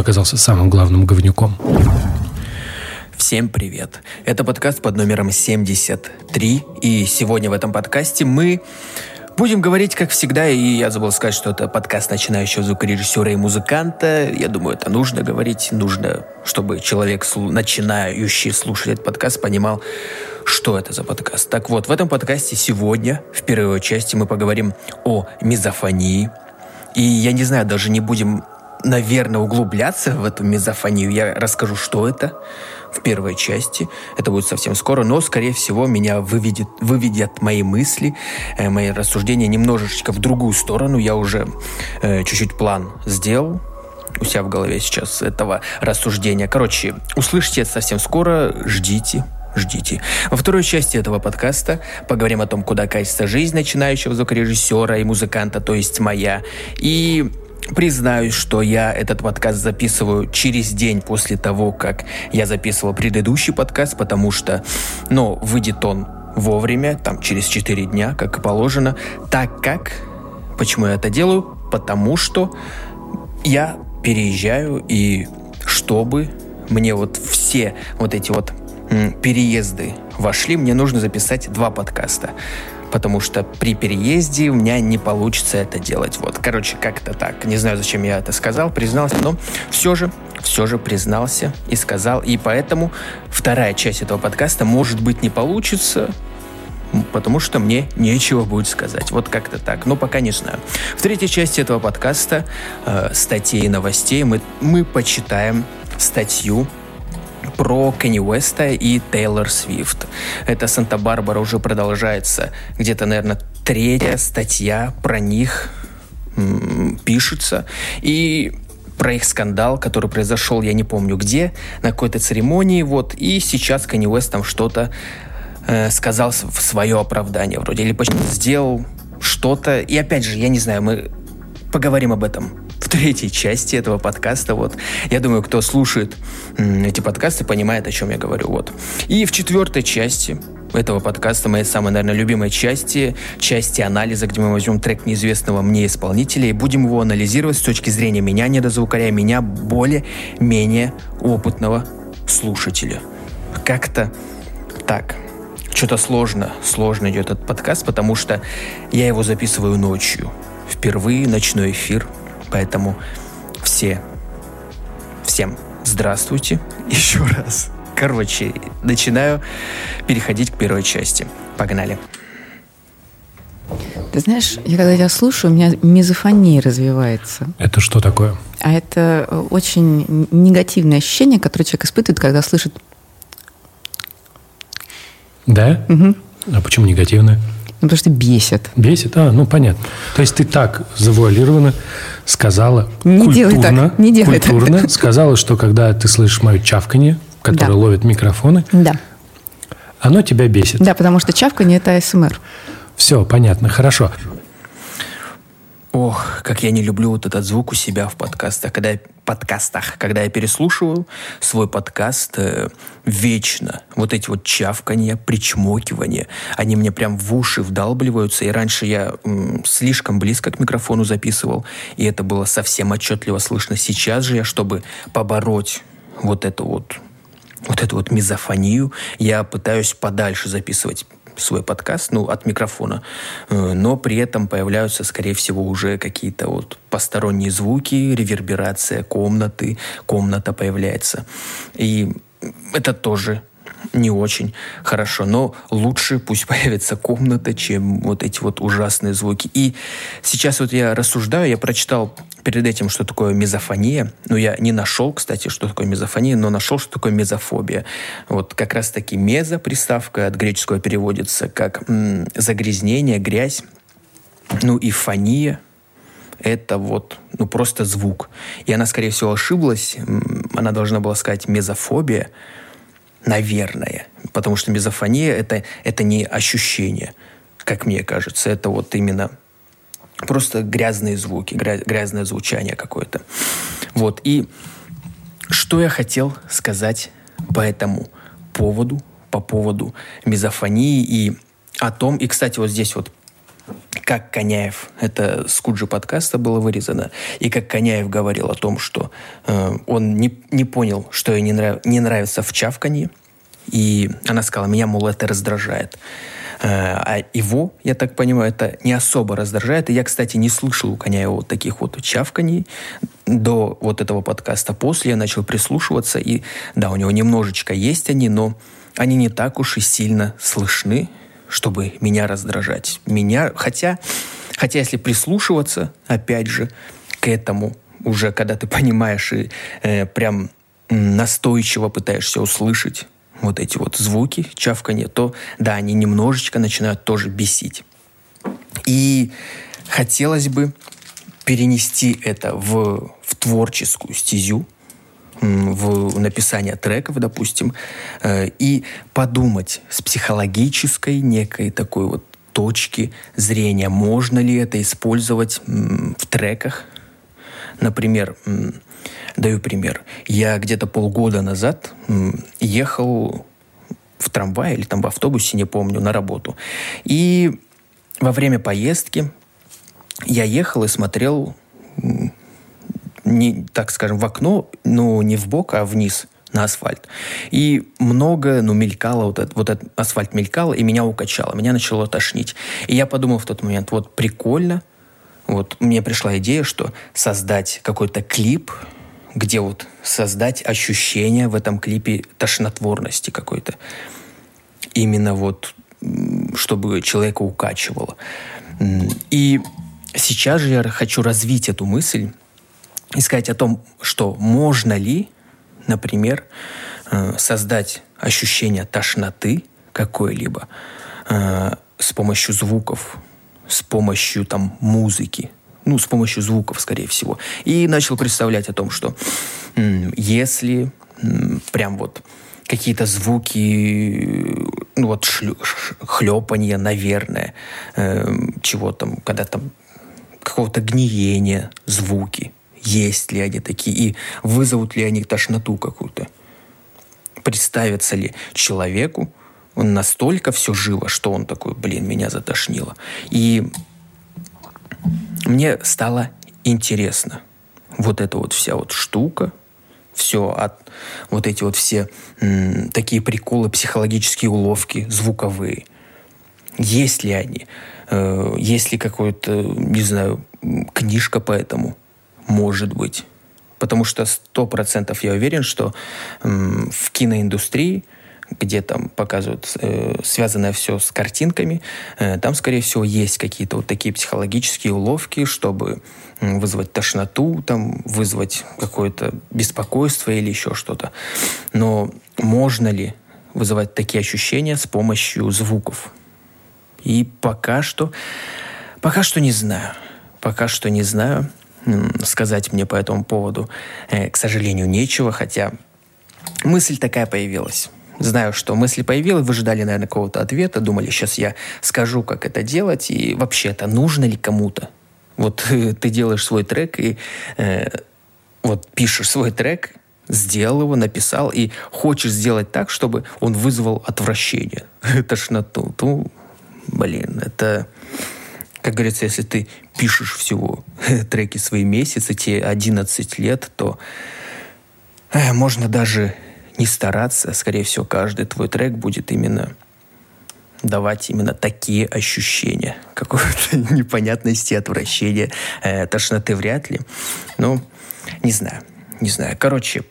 оказался самым главным говнюком. Всем привет! Это подкаст под номером 73, и сегодня в этом подкасте мы Будем говорить, как всегда, и я забыл сказать, что это подкаст начинающего звукорежиссера и музыканта. Я думаю, это нужно говорить, нужно, чтобы человек, начинающий слушать этот подкаст, понимал, что это за подкаст. Так вот, в этом подкасте сегодня, в первой части, мы поговорим о мизофонии. И я не знаю, даже не будем, наверное, углубляться в эту мизофонию. Я расскажу, что это в первой части. Это будет совсем скоро, но, скорее всего, меня выведет, выведет мои мысли, э, мои рассуждения немножечко в другую сторону. Я уже э, чуть-чуть план сделал, у себя в голове сейчас этого рассуждения. Короче, услышите это совсем скоро, ждите, ждите. Во второй части этого подкаста поговорим о том, куда катится жизнь начинающего звукорежиссера и музыканта, то есть моя. И Признаюсь, что я этот подкаст записываю через день после того, как я записывал предыдущий подкаст, потому что, ну, выйдет он вовремя, там, через 4 дня, как и положено, так как... Почему я это делаю? Потому что я переезжаю, и чтобы мне вот все вот эти вот переезды вошли, мне нужно записать два подкаста потому что при переезде у меня не получится это делать. Вот, короче, как-то так. Не знаю, зачем я это сказал, признался, но все же, все же признался и сказал. И поэтому вторая часть этого подкаста, может быть, не получится, потому что мне нечего будет сказать. Вот как-то так. Но пока не знаю. В третьей части этого подкаста э, статей и новостей мы, мы почитаем статью про Кенни Уэста и Тейлор Свифт. Это Санта-Барбара уже продолжается. Где-то, наверное, третья статья про них м- пишется. И про их скандал, который произошел, я не помню где, на какой-то церемонии, вот, и сейчас Кенни Уэст там что-то э, сказал в свое оправдание вроде, или почему сделал что-то, и опять же, я не знаю, мы поговорим об этом в третьей части этого подкаста. Вот. Я думаю, кто слушает эти подкасты, понимает, о чем я говорю. Вот. И в четвертой части этого подкаста, моей самой, наверное, любимой части, части анализа, где мы возьмем трек неизвестного мне исполнителя и будем его анализировать с точки зрения меня, недозвукаря, меня более-менее опытного слушателя. Как-то так. Что-то сложно, сложно идет этот подкаст, потому что я его записываю ночью. Впервые ночной эфир – Поэтому все, всем здравствуйте еще раз. Короче, начинаю переходить к первой части. Погнали. Ты знаешь, я когда тебя слушаю, у меня мизофония развивается. Это что такое? А это очень негативное ощущение, которое человек испытывает, когда слышит... Да? Угу. А почему негативное? Ну, потому что бесит. Бесит? А, ну понятно. То есть ты так завуалированно сказала не культурно, делай так, не делай культурно так. сказала, что когда ты слышишь мое чавканье, которое да. ловит микрофоны, да. оно тебя бесит. Да, потому что чавканье – это АСМР. Все, понятно, хорошо. Ох, как я не люблю вот этот звук у себя в подкастах. Когда я, подкастах, когда я переслушиваю свой подкаст, э, вечно вот эти вот чавканья, причмокивания, они мне прям в уши вдалбливаются. И раньше я м, слишком близко к микрофону записывал, и это было совсем отчетливо слышно. Сейчас же я, чтобы побороть вот эту вот вот эту вот мизофонию, я пытаюсь подальше записывать свой подкаст, ну, от микрофона, э, но при этом появляются, скорее всего, уже какие-то вот посторонние звуки, реверберация комнаты, комната появляется. И это тоже не очень хорошо, но лучше пусть появится комната, чем вот эти вот ужасные звуки. И сейчас вот я рассуждаю, я прочитал перед этим, что такое мизофония. Ну, я не нашел, кстати, что такое мизофония, но нашел, что такое мезофобия. Вот как раз-таки мезо, приставка от греческого переводится как м, загрязнение, грязь. Ну и фония, это вот, ну, просто звук. И она, скорее всего, ошиблась. Она должна была сказать мезофобия, наверное. Потому что мезофония это, это не ощущение, как мне кажется. Это вот именно просто грязные звуки, грязное звучание какое-то. Вот. И что я хотел сказать по этому поводу, по поводу мизофонии и о том, и, кстати, вот здесь вот как Коняев, это с Куджи подкаста было вырезано, и как Коняев говорил о том, что э, он не, не понял, что ей не, нрав, не нравится в чавканье, и она сказала, меня, мол, это раздражает. Э, а его, я так понимаю, это не особо раздражает. И я, кстати, не слышал у Коняева вот таких вот чавканий до вот этого подкаста. После я начал прислушиваться, и да, у него немножечко есть они, но они не так уж и сильно слышны, чтобы меня раздражать. Меня, хотя, хотя если прислушиваться, опять же, к этому, уже когда ты понимаешь и э, прям настойчиво пытаешься услышать вот эти вот звуки, чавканье, то да, они немножечко начинают тоже бесить. И хотелось бы перенести это в, в творческую стезю, в написание треков, допустим, э, и подумать с психологической некой такой вот точки зрения, можно ли это использовать в треках. Например, даю пример. Я где-то полгода назад ехал в трамвае или там в автобусе, не помню, на работу. И во время поездки я ехал и смотрел не, так скажем, в окно, ну, не в бок, а вниз на асфальт. И много, ну, мелькало, вот этот, вот этот асфальт мелькал, и меня укачало, меня начало тошнить. И я подумал в тот момент, вот прикольно, вот мне пришла идея, что создать какой-то клип, где вот создать ощущение в этом клипе тошнотворности какой-то. Именно вот, чтобы человека укачивало. И сейчас же я хочу развить эту мысль и сказать о том, что можно ли, например, э, создать ощущение тошноты какой-либо э, с помощью звуков, с помощью там музыки, ну, с помощью звуков, скорее всего. И начал представлять о том, что если прям вот какие-то звуки, ну вот шлю, хлепанье, наверное, э, чего там, когда там какого-то гниения, звуки, есть ли они такие, и вызовут ли они тошноту какую-то. Представится ли человеку, он настолько все живо, что он такой, блин, меня затошнило. И мне стало интересно вот эта вот вся вот штука, все от вот эти вот все м, такие приколы, психологические уловки, звуковые. Есть ли они? Э, есть ли какой-то, не знаю, книжка по этому? Может быть. Потому что сто процентов я уверен, что в киноиндустрии где там показывают э, связанное все с картинками, э, там, скорее всего, есть какие-то вот такие психологические уловки, чтобы вызвать тошноту, там, вызвать какое-то беспокойство или еще что-то. Но можно ли вызывать такие ощущения с помощью звуков? И пока что, пока что не знаю. Пока что не знаю. Сказать мне по этому поводу, э, к сожалению, нечего, хотя мысль такая появилась. Знаю, что мысли появилась, вы ждали, наверное, какого-то ответа, думали, сейчас я скажу, как это делать, и вообще это нужно ли кому-то? Вот ты делаешь свой трек и э, вот пишешь свой трек, сделал его, написал, и хочешь сделать так, чтобы он вызвал отвращение, тошноту. Ну, блин, это, как говорится, если ты пишешь всего треки свои месяцы, те 11 лет, то э, можно даже не стараться, скорее всего, каждый твой трек будет именно давать именно такие ощущения. Какой-то непонятности, отвращения, э, тошноты вряд ли. Ну, не знаю, не знаю. Короче,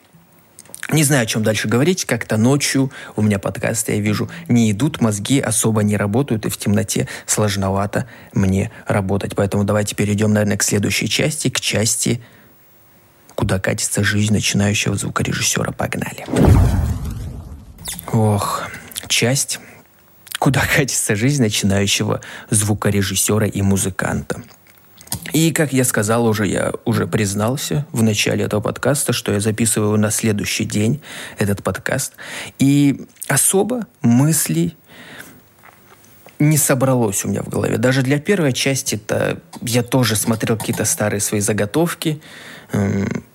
не знаю, о чем дальше говорить. Как-то ночью у меня подкасты, я вижу, не идут, мозги особо не работают, и в темноте сложновато мне работать. Поэтому давайте перейдем, наверное, к следующей части, к части куда катится жизнь начинающего звукорежиссера. Погнали. Ох, часть куда катится жизнь начинающего звукорежиссера и музыканта. И, как я сказал уже, я уже признался в начале этого подкаста, что я записываю на следующий день этот подкаст. И особо мыслей не собралось у меня в голове. Даже для первой части-то я тоже смотрел какие-то старые свои заготовки,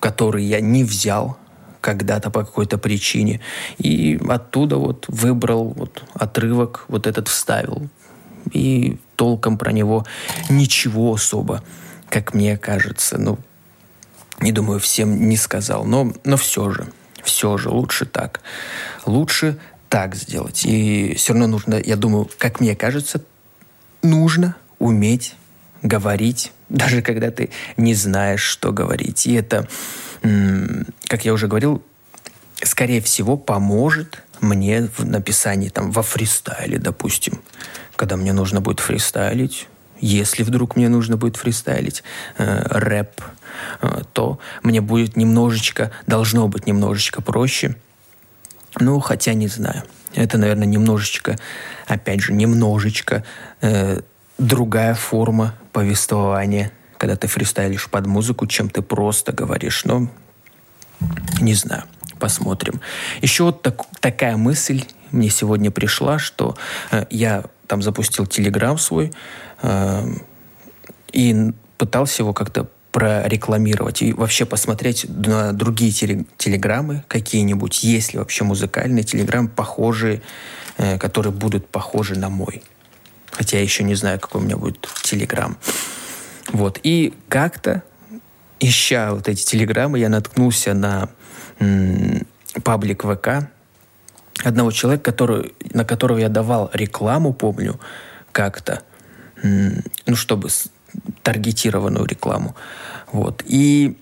который я не взял когда-то по какой-то причине. И оттуда вот выбрал вот отрывок, вот этот вставил. И толком про него ничего особо, как мне кажется. Ну, не думаю, всем не сказал, но, но все же, все же лучше так. Лучше так сделать. И все равно нужно, я думаю, как мне кажется, нужно уметь говорить, даже когда ты не знаешь, что говорить. И это, как я уже говорил, скорее всего, поможет мне в написании там во фристайле, допустим, когда мне нужно будет фристайлить, если вдруг мне нужно будет фристайлить э, рэп, э, то мне будет немножечко, должно быть немножечко проще. Ну, хотя не знаю. Это, наверное, немножечко, опять же, немножечко э, другая форма повествования, когда ты фристайлишь под музыку, чем ты просто говоришь. Но не знаю посмотрим. Еще вот так, такая мысль мне сегодня пришла, что э, я там запустил Телеграм свой э, и пытался его как-то прорекламировать и вообще посмотреть на другие телеграммы какие-нибудь, есть ли вообще музыкальные телеграммы похожие, э, которые будут похожи на мой. Хотя я еще не знаю, какой у меня будет телеграм. Вот. И как-то, ища вот эти телеграммы, я наткнулся на паблик ВК одного человека, который, на которого я давал рекламу, помню, как-то, ну, чтобы таргетированную рекламу. Вот. И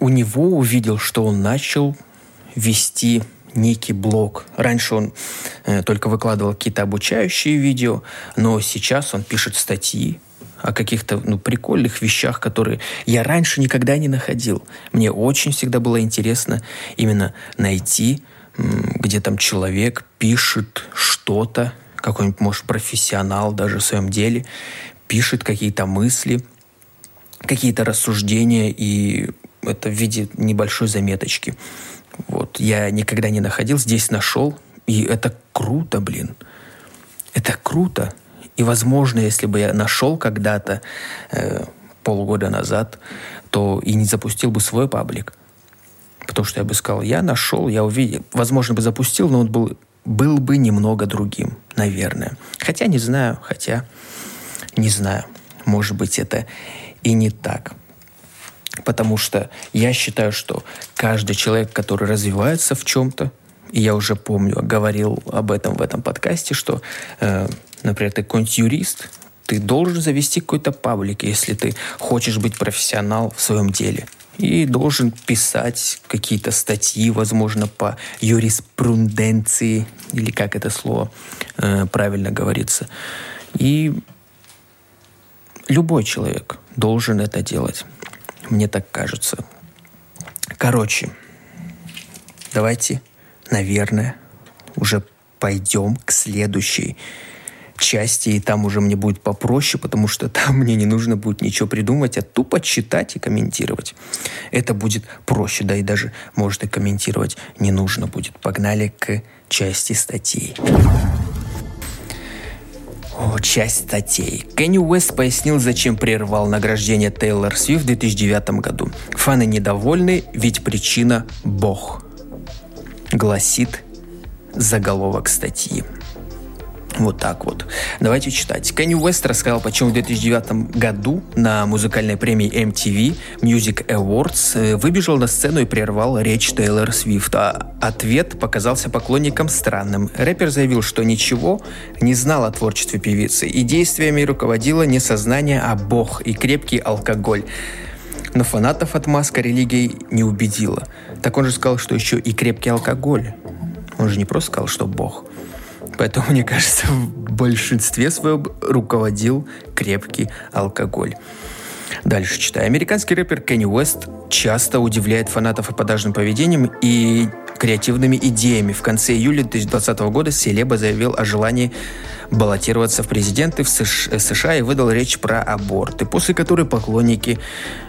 у него увидел, что он начал вести некий блог. Раньше он э, только выкладывал какие-то обучающие видео, но сейчас он пишет статьи, о каких-то ну, прикольных вещах, которые я раньше никогда не находил. Мне очень всегда было интересно именно найти, где там человек пишет что-то, какой-нибудь, может, профессионал даже в своем деле, пишет какие-то мысли, какие-то рассуждения, и это в виде небольшой заметочки. Вот. Я никогда не находил, здесь нашел, и это круто, блин. Это круто. И, возможно, если бы я нашел когда-то э, полгода назад, то и не запустил бы свой паблик. Потому что я бы сказал, я нашел, я увидел. Возможно, бы запустил, но он был, был бы немного другим, наверное. Хотя не знаю, хотя не знаю. Может быть, это и не так. Потому что я считаю, что каждый человек, который развивается в чем-то, и я уже помню, говорил об этом в этом подкасте, что э, например, ты какой-нибудь юрист, ты должен завести какой-то паблик, если ты хочешь быть профессионал в своем деле. И должен писать какие-то статьи, возможно, по юриспруденции, или как это слово э, правильно говорится. И любой человек должен это делать. Мне так кажется. Короче, давайте, наверное, уже пойдем к следующей части, и там уже мне будет попроще, потому что там мне не нужно будет ничего придумать, а тупо читать и комментировать. Это будет проще, да и даже, может, и комментировать не нужно будет. Погнали к части статей. О, часть статей. Кенни Уэст пояснил, зачем прервал награждение Тейлор Свифт в 2009 году. Фаны недовольны, ведь причина – Бог. Гласит заголовок статьи. Вот так вот. Давайте читать. Кенни Уэст рассказал, почему в 2009 году на музыкальной премии MTV Music Awards э, выбежал на сцену и прервал речь Тейлор Свифт. А ответ показался поклонникам странным. Рэпер заявил, что ничего не знал о творчестве певицы, и действиями руководило не сознание, а бог и крепкий алкоголь. Но фанатов отмазка религии не убедила. Так он же сказал, что еще и крепкий алкоголь. Он же не просто сказал, что бог. Поэтому, мне кажется, в большинстве своем руководил крепкий алкоголь. Дальше читаю. Американский рэпер Кенни Уэст часто удивляет фанатов эподажным поведением и креативными идеями. В конце июля 2020 года Селеба заявил о желании баллотироваться в президенты в США и выдал речь про аборты, после которой поклонники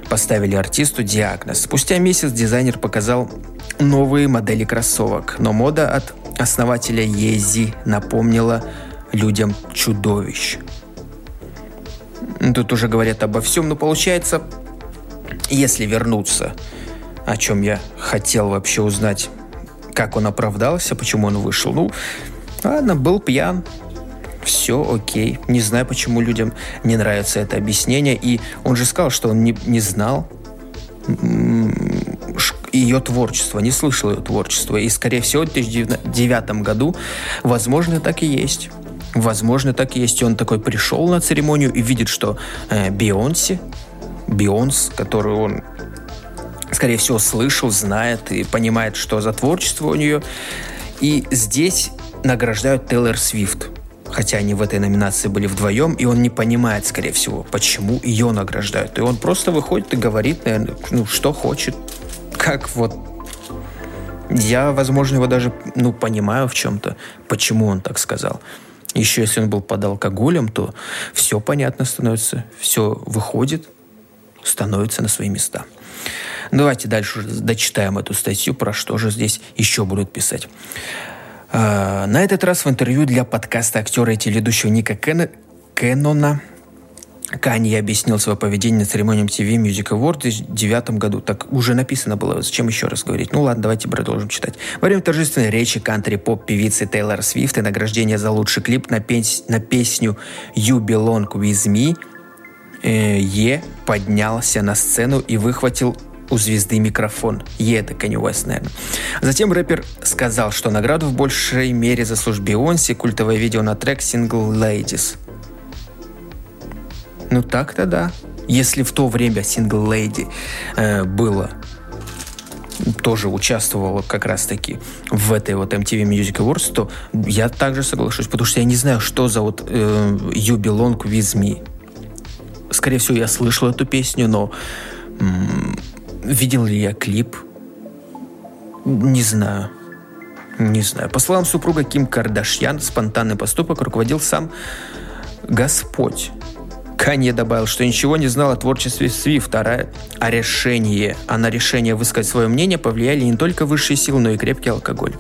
поставили артисту диагноз. Спустя месяц дизайнер показал новые модели кроссовок, но мода от основателя Ези напомнила людям чудовищ. Тут уже говорят обо всем, но получается, если вернуться, о чем я хотел вообще узнать, как он оправдался, почему он вышел. Ну, ладно, был пьян, Все окей. Не знаю, почему людям не нравится это объяснение. И он же сказал, что он не, не знал ее творчество, не слышал ее творчество. И, скорее всего, в 2009 году, возможно, так и есть. Возможно, так и есть. И он такой пришел на церемонию и видит, что э, Бейонсе, Бейонс, которую он, скорее всего, слышал, знает и понимает, что за творчество у нее. И здесь награждают Тейлор Свифт. Хотя они в этой номинации были вдвоем, и он не понимает, скорее всего, почему ее награждают. И он просто выходит и говорит, наверное, ну, что хочет. Как вот я, возможно, его даже, ну, понимаю в чем-то, почему он так сказал. Еще если он был под алкоголем, то все понятно становится, все выходит, становится на свои места. Давайте дальше дочитаем эту статью, про что же здесь еще будут писать. А, на этот раз в интервью для подкаста актера и телеведущего Ника Кеннона Канье объяснил свое поведение на церемонии MTV Music Awards в 2009 году. Так уже написано было, зачем еще раз говорить? Ну ладно, давайте продолжим читать. Во время торжественной речи кантри-поп певицы Тейлор Свифт и награждения за лучший клип на, пес... на песню «You Belong With Me» э, Е поднялся на сцену и выхватил у звезды микрофон. Е это Kanye West, наверное. Затем рэпер сказал, что награду в большей мере заслужит Бейонсе, культовое видео на трек Single Ladies. Ну так-то да. Если в то время Single Lady э, было тоже участвовала как раз-таки в этой вот MTV Music Awards, то я также соглашусь, потому что я не знаю, что за вот э, You Belong With Me. Скорее всего, я слышал эту песню, но м- видел ли я клип? Не знаю. Не знаю. По словам супруга Ким Кардашьян, спонтанный поступок руководил сам Господь. Канье добавил, что ничего не знал о творчестве Свифт, а, а решение, а на решение высказать свое мнение повлияли не только высшие силы, но и крепкий алкоголь.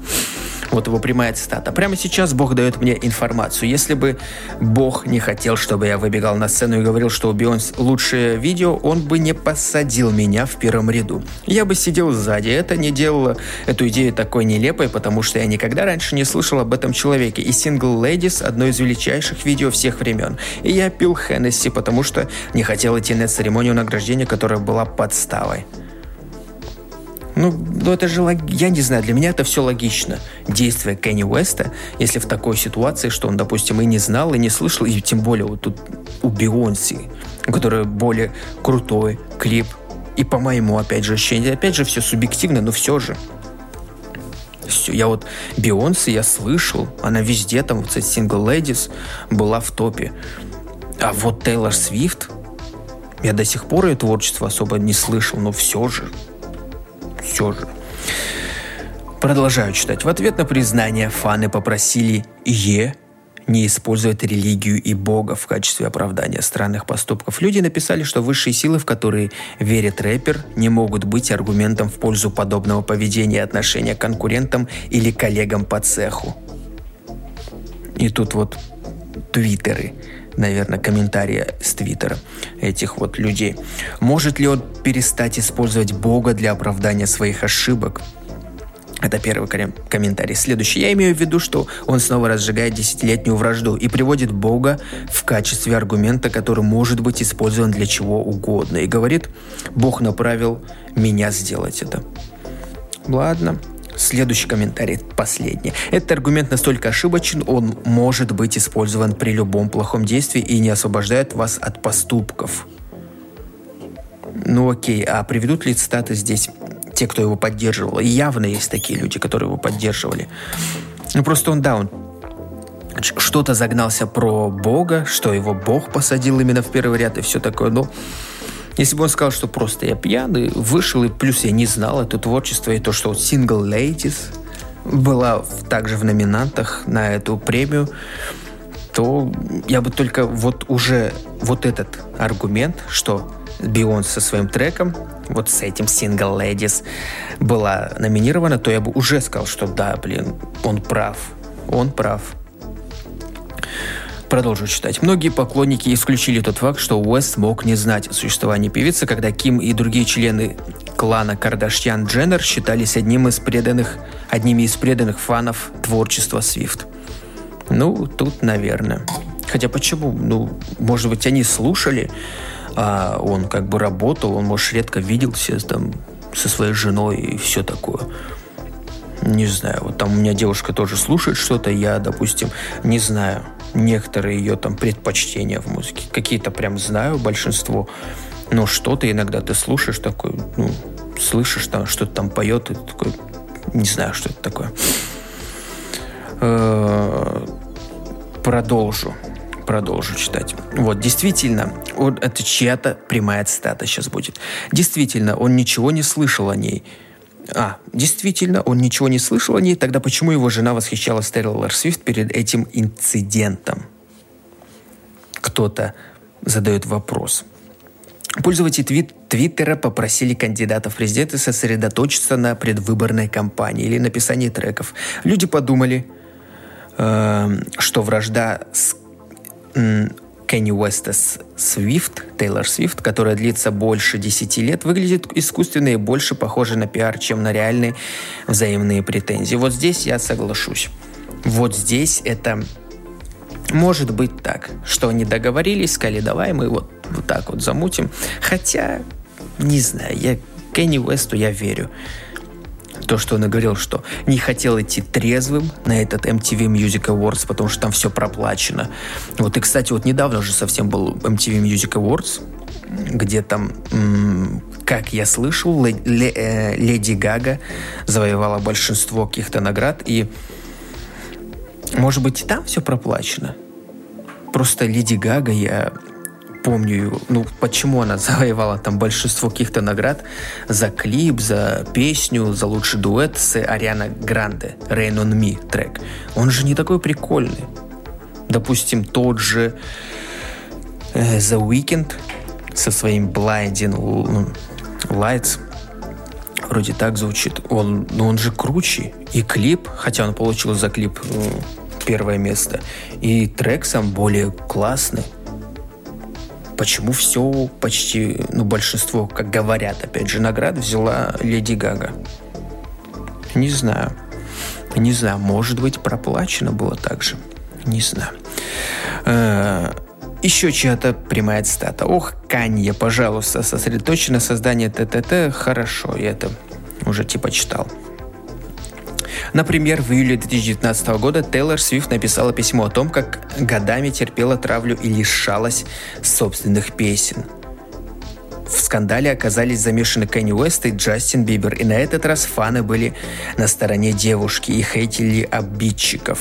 Вот его прямая цитата. Прямо сейчас Бог дает мне информацию. Если бы Бог не хотел, чтобы я выбегал на сцену и говорил, что у Бейонс лучшее видео, он бы не посадил меня в первом ряду. Я бы сидел сзади. Это не делало эту идею такой нелепой, потому что я никогда раньше не слышал об этом человеке. И Single Ladies – одно из величайших видео всех времен. И я пил Хеннесси, потому что не хотел идти на церемонию награждения, которая была подставой. Ну, ну это же, я не знаю, для меня это все логично. Действие Кенни Уэста, если в такой ситуации, что он, допустим, и не знал, и не слышал, и тем более вот тут у Бейонси, у которой более крутой клип, и по моему, опять же, ощущению, опять же, все субъективно, но все же. Все, я вот Бейонсе я слышал, она везде там, вот эта Single Ladies была в топе. А вот Тейлор Свифт, я до сих пор ее творчество особо не слышал, но все же, все же. Продолжаю читать. В ответ на признание фаны попросили Е не использовать религию и Бога в качестве оправдания странных поступков. Люди написали, что высшие силы, в которые верит рэпер, не могут быть аргументом в пользу подобного поведения и отношения к конкурентам или коллегам по цеху. И тут вот твиттеры наверное, комментария с Твиттера этих вот людей. Может ли он перестать использовать Бога для оправдания своих ошибок? Это первый комментарий. Следующий. Я имею в виду, что он снова разжигает десятилетнюю вражду и приводит Бога в качестве аргумента, который может быть использован для чего угодно. И говорит, Бог направил меня сделать это. Ладно, Следующий комментарий, последний. Этот аргумент настолько ошибочен, он может быть использован при любом плохом действии и не освобождает вас от поступков. Ну окей, а приведут ли цитаты здесь те, кто его поддерживал? И явно есть такие люди, которые его поддерживали. Ну просто он, да, он что-то загнался про Бога, что его Бог посадил именно в первый ряд и все такое. Но если бы он сказал, что просто я пьяный, вышел, и плюс я не знал это творчество, и то, что вот Single Ladies была также в номинантах на эту премию, то я бы только вот уже вот этот аргумент, что Бионс со своим треком, вот с этим Single Ladies была номинирована, то я бы уже сказал, что да, блин, он прав. Он прав. Продолжу читать. Многие поклонники исключили тот факт, что Уэст мог не знать о существовании певицы, когда Ким и другие члены клана Кардашьян Дженнер считались одним из преданных, одними из преданных фанов творчества Свифт. Ну, тут, наверное. Хотя почему? Ну, может быть, они слушали, а он как бы работал, он, может, редко виделся там со своей женой и все такое. Не знаю, вот там у меня девушка тоже слушает что-то, я, допустим, не знаю некоторые ее там предпочтения в музыке. Какие-то прям знаю, большинство. Но что-то иногда ты слушаешь такой, ну, слышишь там, что-то там поет, и такой, не знаю, что это такое. Э, продолжу продолжу читать. Вот, действительно, он, это чья-то прямая цитата сейчас будет. Действительно, он ничего не слышал о ней. А, действительно, он ничего не слышал о ней, тогда почему его жена восхищалась Тейлор Свифт перед этим инцидентом? Кто-то задает вопрос. Пользователи твит Твиттера попросили кандидатов в президенты сосредоточиться на предвыборной кампании или написании треков. Люди подумали, э, что вражда с Кенни Уэста Свифт, Тейлор Свифт, которая длится больше 10 лет, выглядит искусственно и больше похожа на пиар, чем на реальные взаимные претензии. Вот здесь я соглашусь. Вот здесь это может быть так, что они договорились, сказали, давай мы вот, вот так вот замутим. Хотя, не знаю, я Кенни Уэсту я верю то, что он и говорил, что не хотел идти трезвым на этот MTV Music Awards, потому что там все проплачено. Вот и, кстати, вот недавно уже совсем был MTV Music Awards, где там, как я слышал, э, Леди Гага завоевала большинство каких-то наград, и может быть и там все проплачено. Просто Леди Гага, я помню, ну, почему она завоевала там большинство каких-то наград за клип, за песню, за лучший дуэт с Ариана Гранде, Rain on Me трек. Он же не такой прикольный. Допустим, тот же э, The Weeknd со своим Blinding Lights, вроде так звучит. Он, ну, он же круче. И клип, хотя он получил за клип первое место, и трек сам более классный почему все почти, ну, большинство, как говорят, опять же, наград взяла Леди Гага. Не знаю. Не знаю, может быть, проплачено было так же. Не знаю. Э, еще чья-то прямая цитата. Ох, Канье, пожалуйста, сосредоточено создание ТТТ. Хорошо, я это уже типа читал. Например, в июле 2019 года Тейлор Свифт написала письмо о том, как годами терпела травлю и лишалась собственных песен. В скандале оказались замешаны Кенни Уэст и Джастин Бибер, и на этот раз фаны были на стороне девушки и хейтили обидчиков.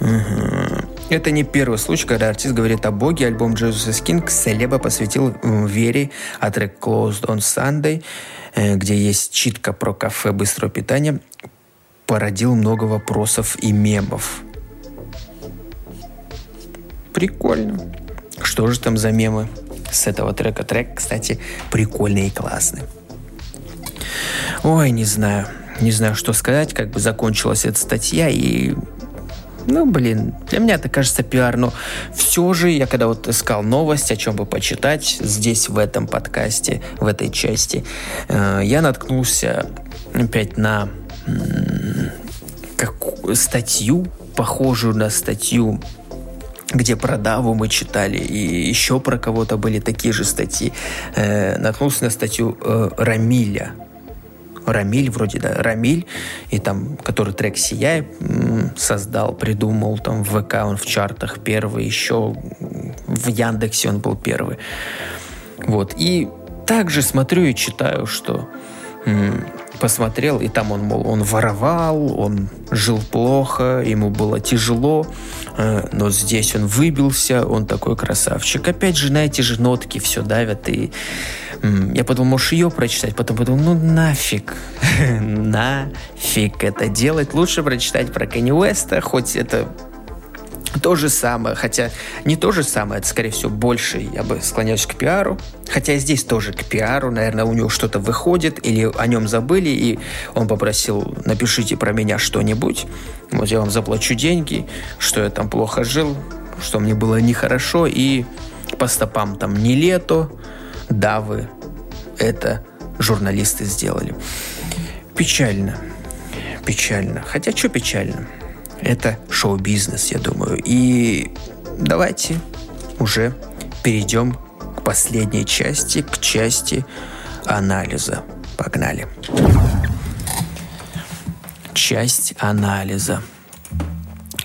Угу. Это не первый случай, когда артист говорит о боге. Альбом Jesus is King Селеба посвятил вере, а трек Closed on Sunday, э, где есть читка про кафе быстрого питания, породил много вопросов и мемов. Прикольно. Что же там за мемы с этого трека? Трек, кстати, прикольный и классный. Ой, не знаю. Не знаю, что сказать. Как бы закончилась эта статья и ну, блин, для меня это кажется пиар, но все же я когда вот искал новость, о чем бы почитать здесь, в этом подкасте, в этой части, э, я наткнулся опять на как статью, похожую на статью где про Даву мы читали, и еще про кого-то были такие же статьи. Э, наткнулся на статью э, Рамиля. Рамиль вроде, да, Рамиль, и там, который трек «Сияй» создал, придумал, там в ВК он в чартах первый, еще в Яндексе он был первый. Вот, и также смотрю и читаю, что посмотрел, и там он, мол, он воровал, он жил плохо, ему было тяжело, э, но здесь он выбился, он такой красавчик. Опять же, на эти же нотки все давят, и я подумал, можешь ее прочитать, потом подумал, ну нафиг, нафиг это делать, лучше прочитать про Кенни Уэста, хоть это то же самое, хотя не то же самое, это, скорее всего, больше я бы склоняюсь к пиару. Хотя здесь тоже к пиару, наверное, у него что-то выходит, или о нем забыли, и он попросил, напишите про меня что-нибудь, вот я вам заплачу деньги, что я там плохо жил, что мне было нехорошо, и по стопам там не лето, да, вы это журналисты сделали. Печально. Печально. Хотя что печально? Это шоу-бизнес, я думаю. И давайте уже перейдем к последней части, к части анализа. Погнали. Часть анализа.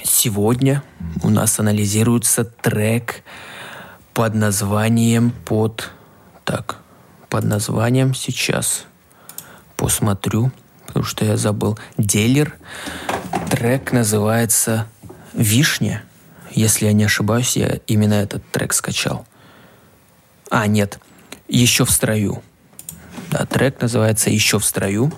Сегодня у нас анализируется трек под названием под так под названием сейчас посмотрю потому что я забыл Делер трек называется Вишня если я не ошибаюсь я именно этот трек скачал а нет еще в строю да, трек называется еще в строю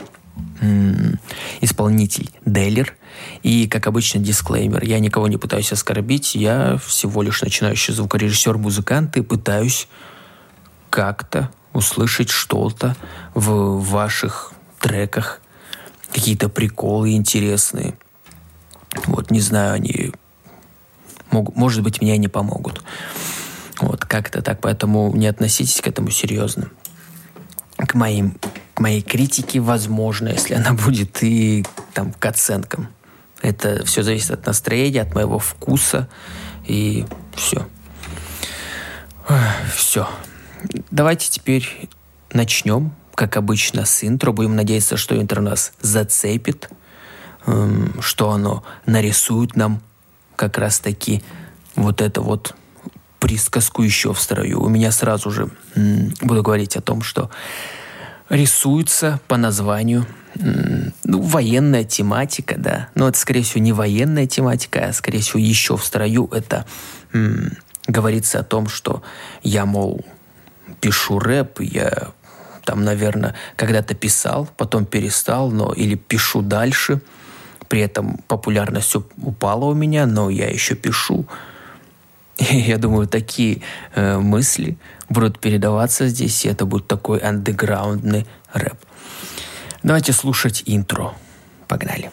исполнитель Делер. И, как обычно, дисклеймер. Я никого не пытаюсь оскорбить, я всего лишь начинающий звукорежиссер, музыкант и пытаюсь как-то услышать что-то в ваших треках, какие-то приколы интересные. Вот, не знаю, они могут, может быть, мне они помогут. Вот, как-то так, поэтому не относитесь к этому серьезно. К моим к моей критике, возможно, если она будет, и там, к оценкам. Это все зависит от настроения, от моего вкуса, и все. Все. Давайте теперь начнем, как обычно, с интро. Будем надеяться, что интро нас зацепит, что оно нарисует нам как раз-таки вот это вот присказку еще в строю. У меня сразу же буду говорить о том, что рисуется по названию ну, военная тематика, да. Но это, скорее всего, не военная тематика, а, скорее всего, еще в строю это говорится о том, что я, мол, пишу рэп, я там, наверное, когда-то писал, потом перестал, но или пишу дальше. При этом популярность все упала у меня, но я еще пишу. И я думаю, такие э, мысли будут передаваться здесь, и это будет такой андеграундный рэп. Давайте слушать интро. Погнали.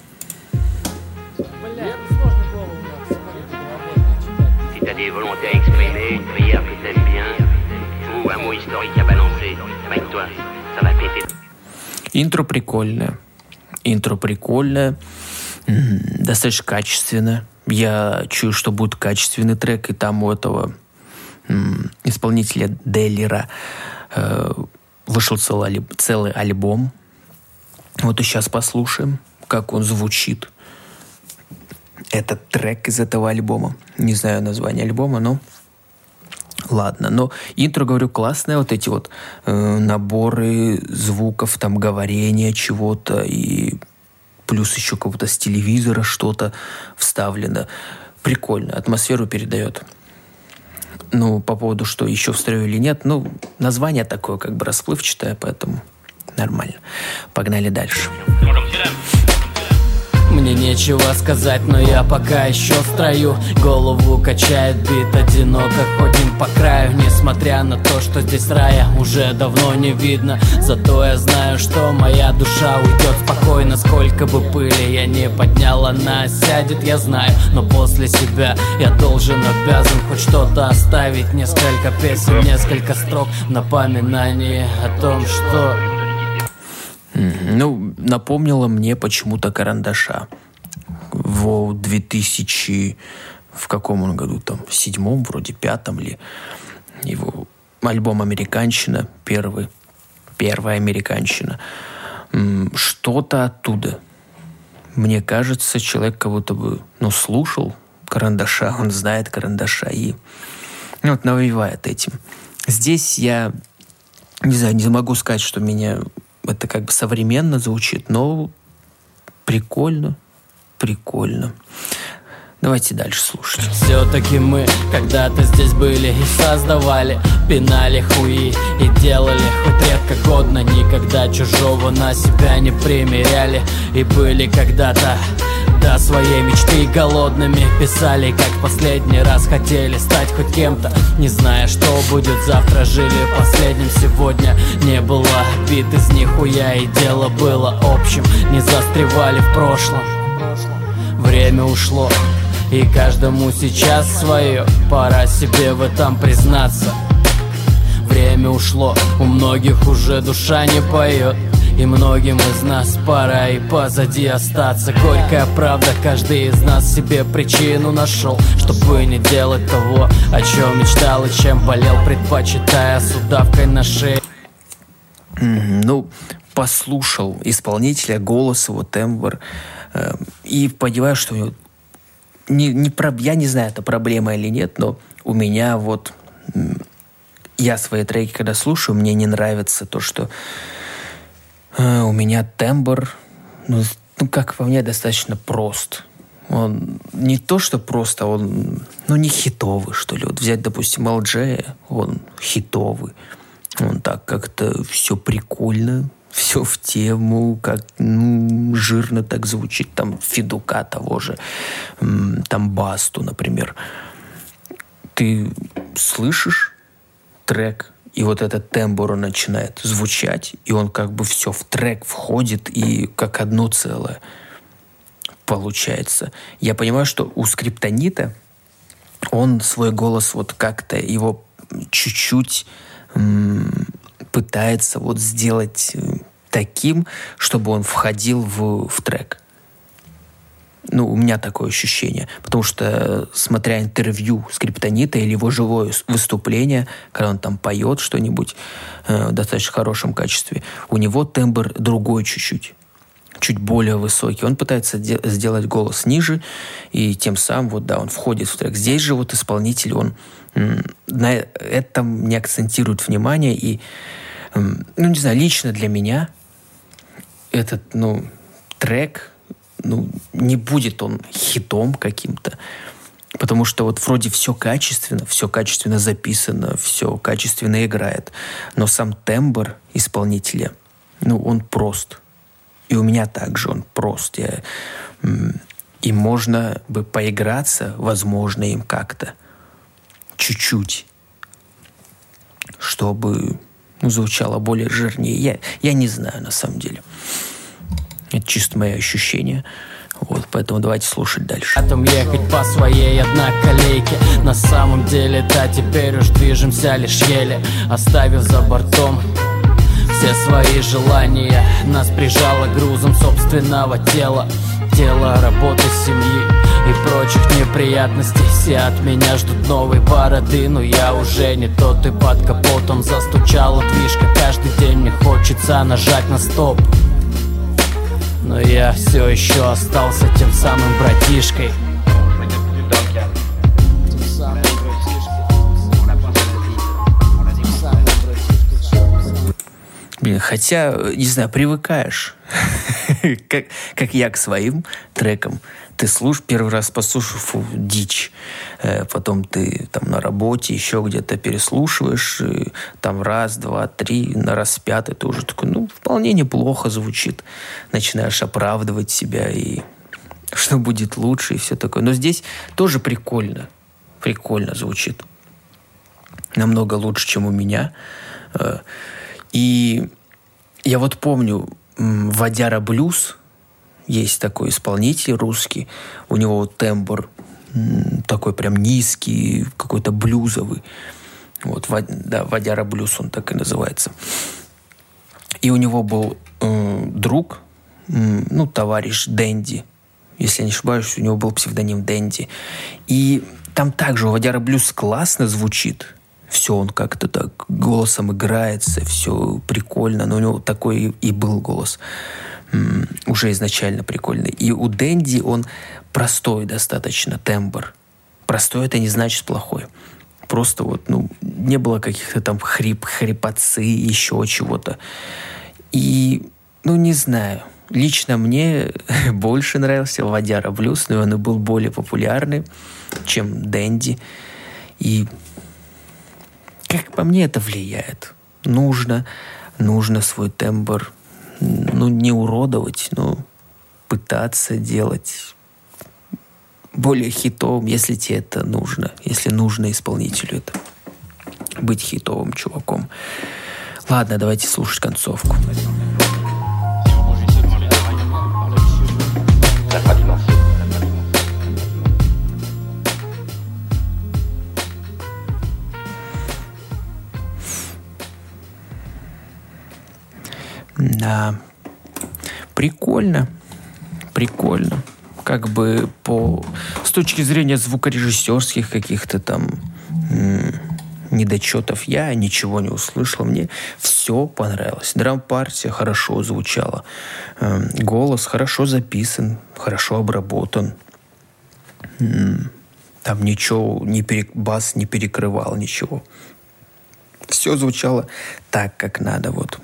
Интро прикольное. Интро прикольное. Достаточно качественное. Я чую, что будет качественный трек, и там у этого исполнителя Деллера э, вышел целый, целый альбом. Вот и сейчас послушаем, как он звучит. Этот трек из этого альбома. Не знаю название альбома, но Ладно, но интро, говорю, классное, вот эти вот э, наборы звуков, там, говорения чего-то, и плюс еще кого-то с телевизора что-то вставлено. Прикольно, атмосферу передает. Ну, по поводу, что еще в или нет, ну, название такое как бы расплывчатое, поэтому нормально. Погнали дальше. Мне нечего сказать, но я пока еще в строю. Голову качает бит, одиноко ходим по краю. Несмотря на то, что здесь рая уже давно не видно. Зато я знаю, что моя душа уйдет спокойно. Сколько бы пыли я не поднял, она сядет, я знаю. Но после себя я должен, обязан хоть что-то оставить. Несколько песен, несколько строк Напоминание о том, что ну, напомнила мне почему-то карандаша. В 2000... В каком он году там? В седьмом, вроде пятом ли. Его альбом «Американщина» первый. Первая «Американщина». Что-то оттуда. Мне кажется, человек как будто бы, ну, слушал карандаша, он знает карандаша и ну, вот навевает этим. Здесь я, не знаю, не могу сказать, что меня это как бы современно звучит, но прикольно, прикольно. Давайте дальше слушать. Все-таки мы когда-то здесь были и создавали, пинали хуи и делали хоть редко годно, никогда чужого на себя не примеряли и были когда-то до своей мечты. Голодными Писали, как последний раз хотели стать хоть кем-то. Не зная, что будет завтра, жили последним. Сегодня Не было обид из нихуя и дело было общим. Не застревали в прошлом. Время ушло, и каждому сейчас свое. Пора себе в этом признаться. Время ушло, у многих уже душа не поет И многим из нас пора и позади остаться. Горькая правда, каждый из нас себе причину нашел Чтобы не делать того, о чем мечтал и чем болел Предпочитая с удавкой на шее. Ну, послушал исполнителя, голос его, тембр, э, и понимаю, что у него не, не про, я не знаю, это проблема или нет, но у меня вот я свои треки, когда слушаю, мне не нравится то, что э, у меня тембр, ну, ну, как по мне, достаточно прост. Он не то, что просто, он, ну, не хитовый, что ли. Вот взять, допустим, LJ, он хитовый. Он так как-то все прикольно, все в тему, как ну, жирно так звучит, там Федука того же, там Басту, например. Ты слышишь трек, и вот этот тембр начинает звучать, и он как бы все в трек входит, и как одно целое получается. Я понимаю, что у скриптонита он свой голос вот как-то его чуть-чуть пытается вот сделать э, таким, чтобы он входил в, в трек. Ну, у меня такое ощущение. Потому что, смотря интервью Скриптонита или его живое выступление, когда он там поет что-нибудь э, в достаточно хорошем качестве, у него тембр другой чуть-чуть чуть более высокий. Он пытается де- сделать голос ниже, и тем самым, вот, да, он входит в трек. Здесь же вот исполнитель, он м- на этом не акцентирует внимание, и, м- ну, не знаю, лично для меня этот, ну, трек, ну, не будет он хитом каким-то, потому что вот вроде все качественно, все качественно записано, все качественно играет, но сам тембр исполнителя, ну, он прост. И у меня также он прост. Я, и можно бы поиграться, возможно, им как-то, чуть-чуть, чтобы ну, звучало более жирнее. Я, я не знаю, на самом деле. Это чисто мои ощущения. Вот, поэтому давайте слушать дальше. Потом ехать по своей одноколейке. На самом деле, да, теперь уж движемся лишь еле. Оставив за бортом все свои желания Нас прижало грузом собственного тела. Тело, работы, семьи и прочих неприятностей. Все от меня ждут новой бороды Но я уже не тот. И под капотом Застучала движка. Каждый день мне хочется нажать на стоп но я все еще остался тем самым братишкой Блин, хотя, не знаю, привыкаешь, как, как я к своим трекам. Ты слушаешь, первый раз послушал, фу, дичь. Э, потом ты там на работе, еще где-то переслушиваешь, там раз, два, три, на раз пятый, ты уже такой, ну, вполне неплохо звучит. Начинаешь оправдывать себя и что будет лучше и все такое. Но здесь тоже прикольно. Прикольно звучит. Намного лучше, чем у меня. Э, и я вот помню, Вадяра Блюз, есть такой исполнитель русский, у него тембр такой прям низкий, какой-то блюзовый. Вот, да, Вадяра Блюз он так и называется. И у него был э, друг, э, ну, товарищ Дэнди, если я не ошибаюсь, у него был псевдоним Дэнди. И там также у Вадяра Блюз классно звучит, все он как-то так голосом играется, все прикольно, но у него такой и был голос уже изначально прикольный. И у Дэнди он простой достаточно тембр. Простой это не значит плохой. Просто вот, ну, не было каких-то там хрип, хрипотцы, еще чего-то. И, ну, не знаю. Лично мне больше нравился Вадяра Блюз, но он и был более популярный, чем Дэнди. И как по мне, это влияет. Нужно, нужно свой тембр, ну, не уродовать, но пытаться делать более хитовым, если тебе это нужно, если нужно исполнителю это быть хитовым чуваком. Ладно, давайте слушать концовку. Да, Да, прикольно, прикольно. Как бы по с точки зрения звукорежиссерских каких-то там недочетов я ничего не услышал. Мне все понравилось. Драм-партия хорошо звучала. Эм, голос хорошо записан, хорошо обработан. Там ничего, не пере... бас не перекрывал ничего. Все звучало так, как надо. Вот.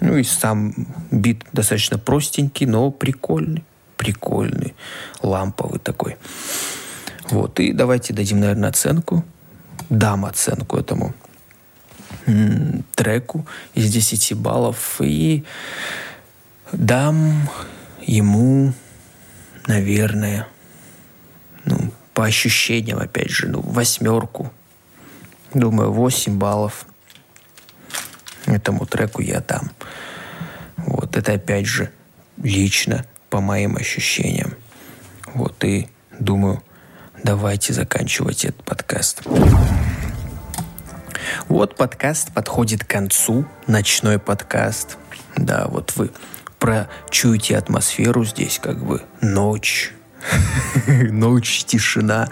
Ну и сам бит достаточно простенький, но прикольный. Прикольный. Ламповый такой. Вот. И давайте дадим, наверное, оценку. Дам оценку этому треку из 10 баллов. И дам ему, наверное, ну, по ощущениям, опять же, ну, восьмерку. Думаю, 8 баллов этому треку я дам. Вот это опять же лично по моим ощущениям. Вот и думаю, давайте заканчивать этот подкаст. Вот подкаст подходит к концу, ночной подкаст. Да, вот вы прочуете атмосферу здесь, как бы ночь, ночь, тишина.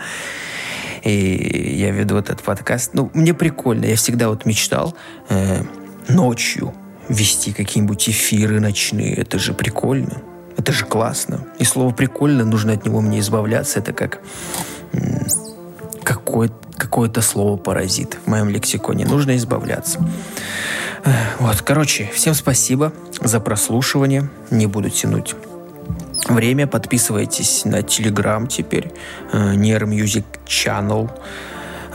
И я веду этот подкаст. Ну, мне прикольно. Я всегда вот мечтал э, ночью вести какие-нибудь эфиры ночные. Это же прикольно. Это же классно. И слово «прикольно» нужно от него мне избавляться. Это как какое-то какое-то слово паразит в моем лексиконе. Нужно избавляться. Вот, короче, всем спасибо за прослушивание. Не буду тянуть время. Подписывайтесь на Telegram теперь. Нер Music Channel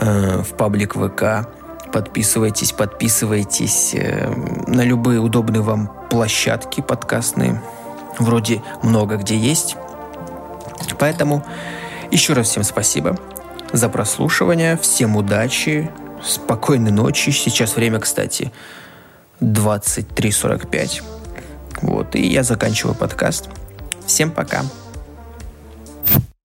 э, в паблик ВК. Подписывайтесь, подписывайтесь э, на любые удобные вам площадки подкастные. Вроде много где есть. Поэтому еще раз всем спасибо за прослушивание. Всем удачи, спокойной ночи. Сейчас время, кстати, 23.45. Вот, и я заканчиваю подкаст. Всем пока.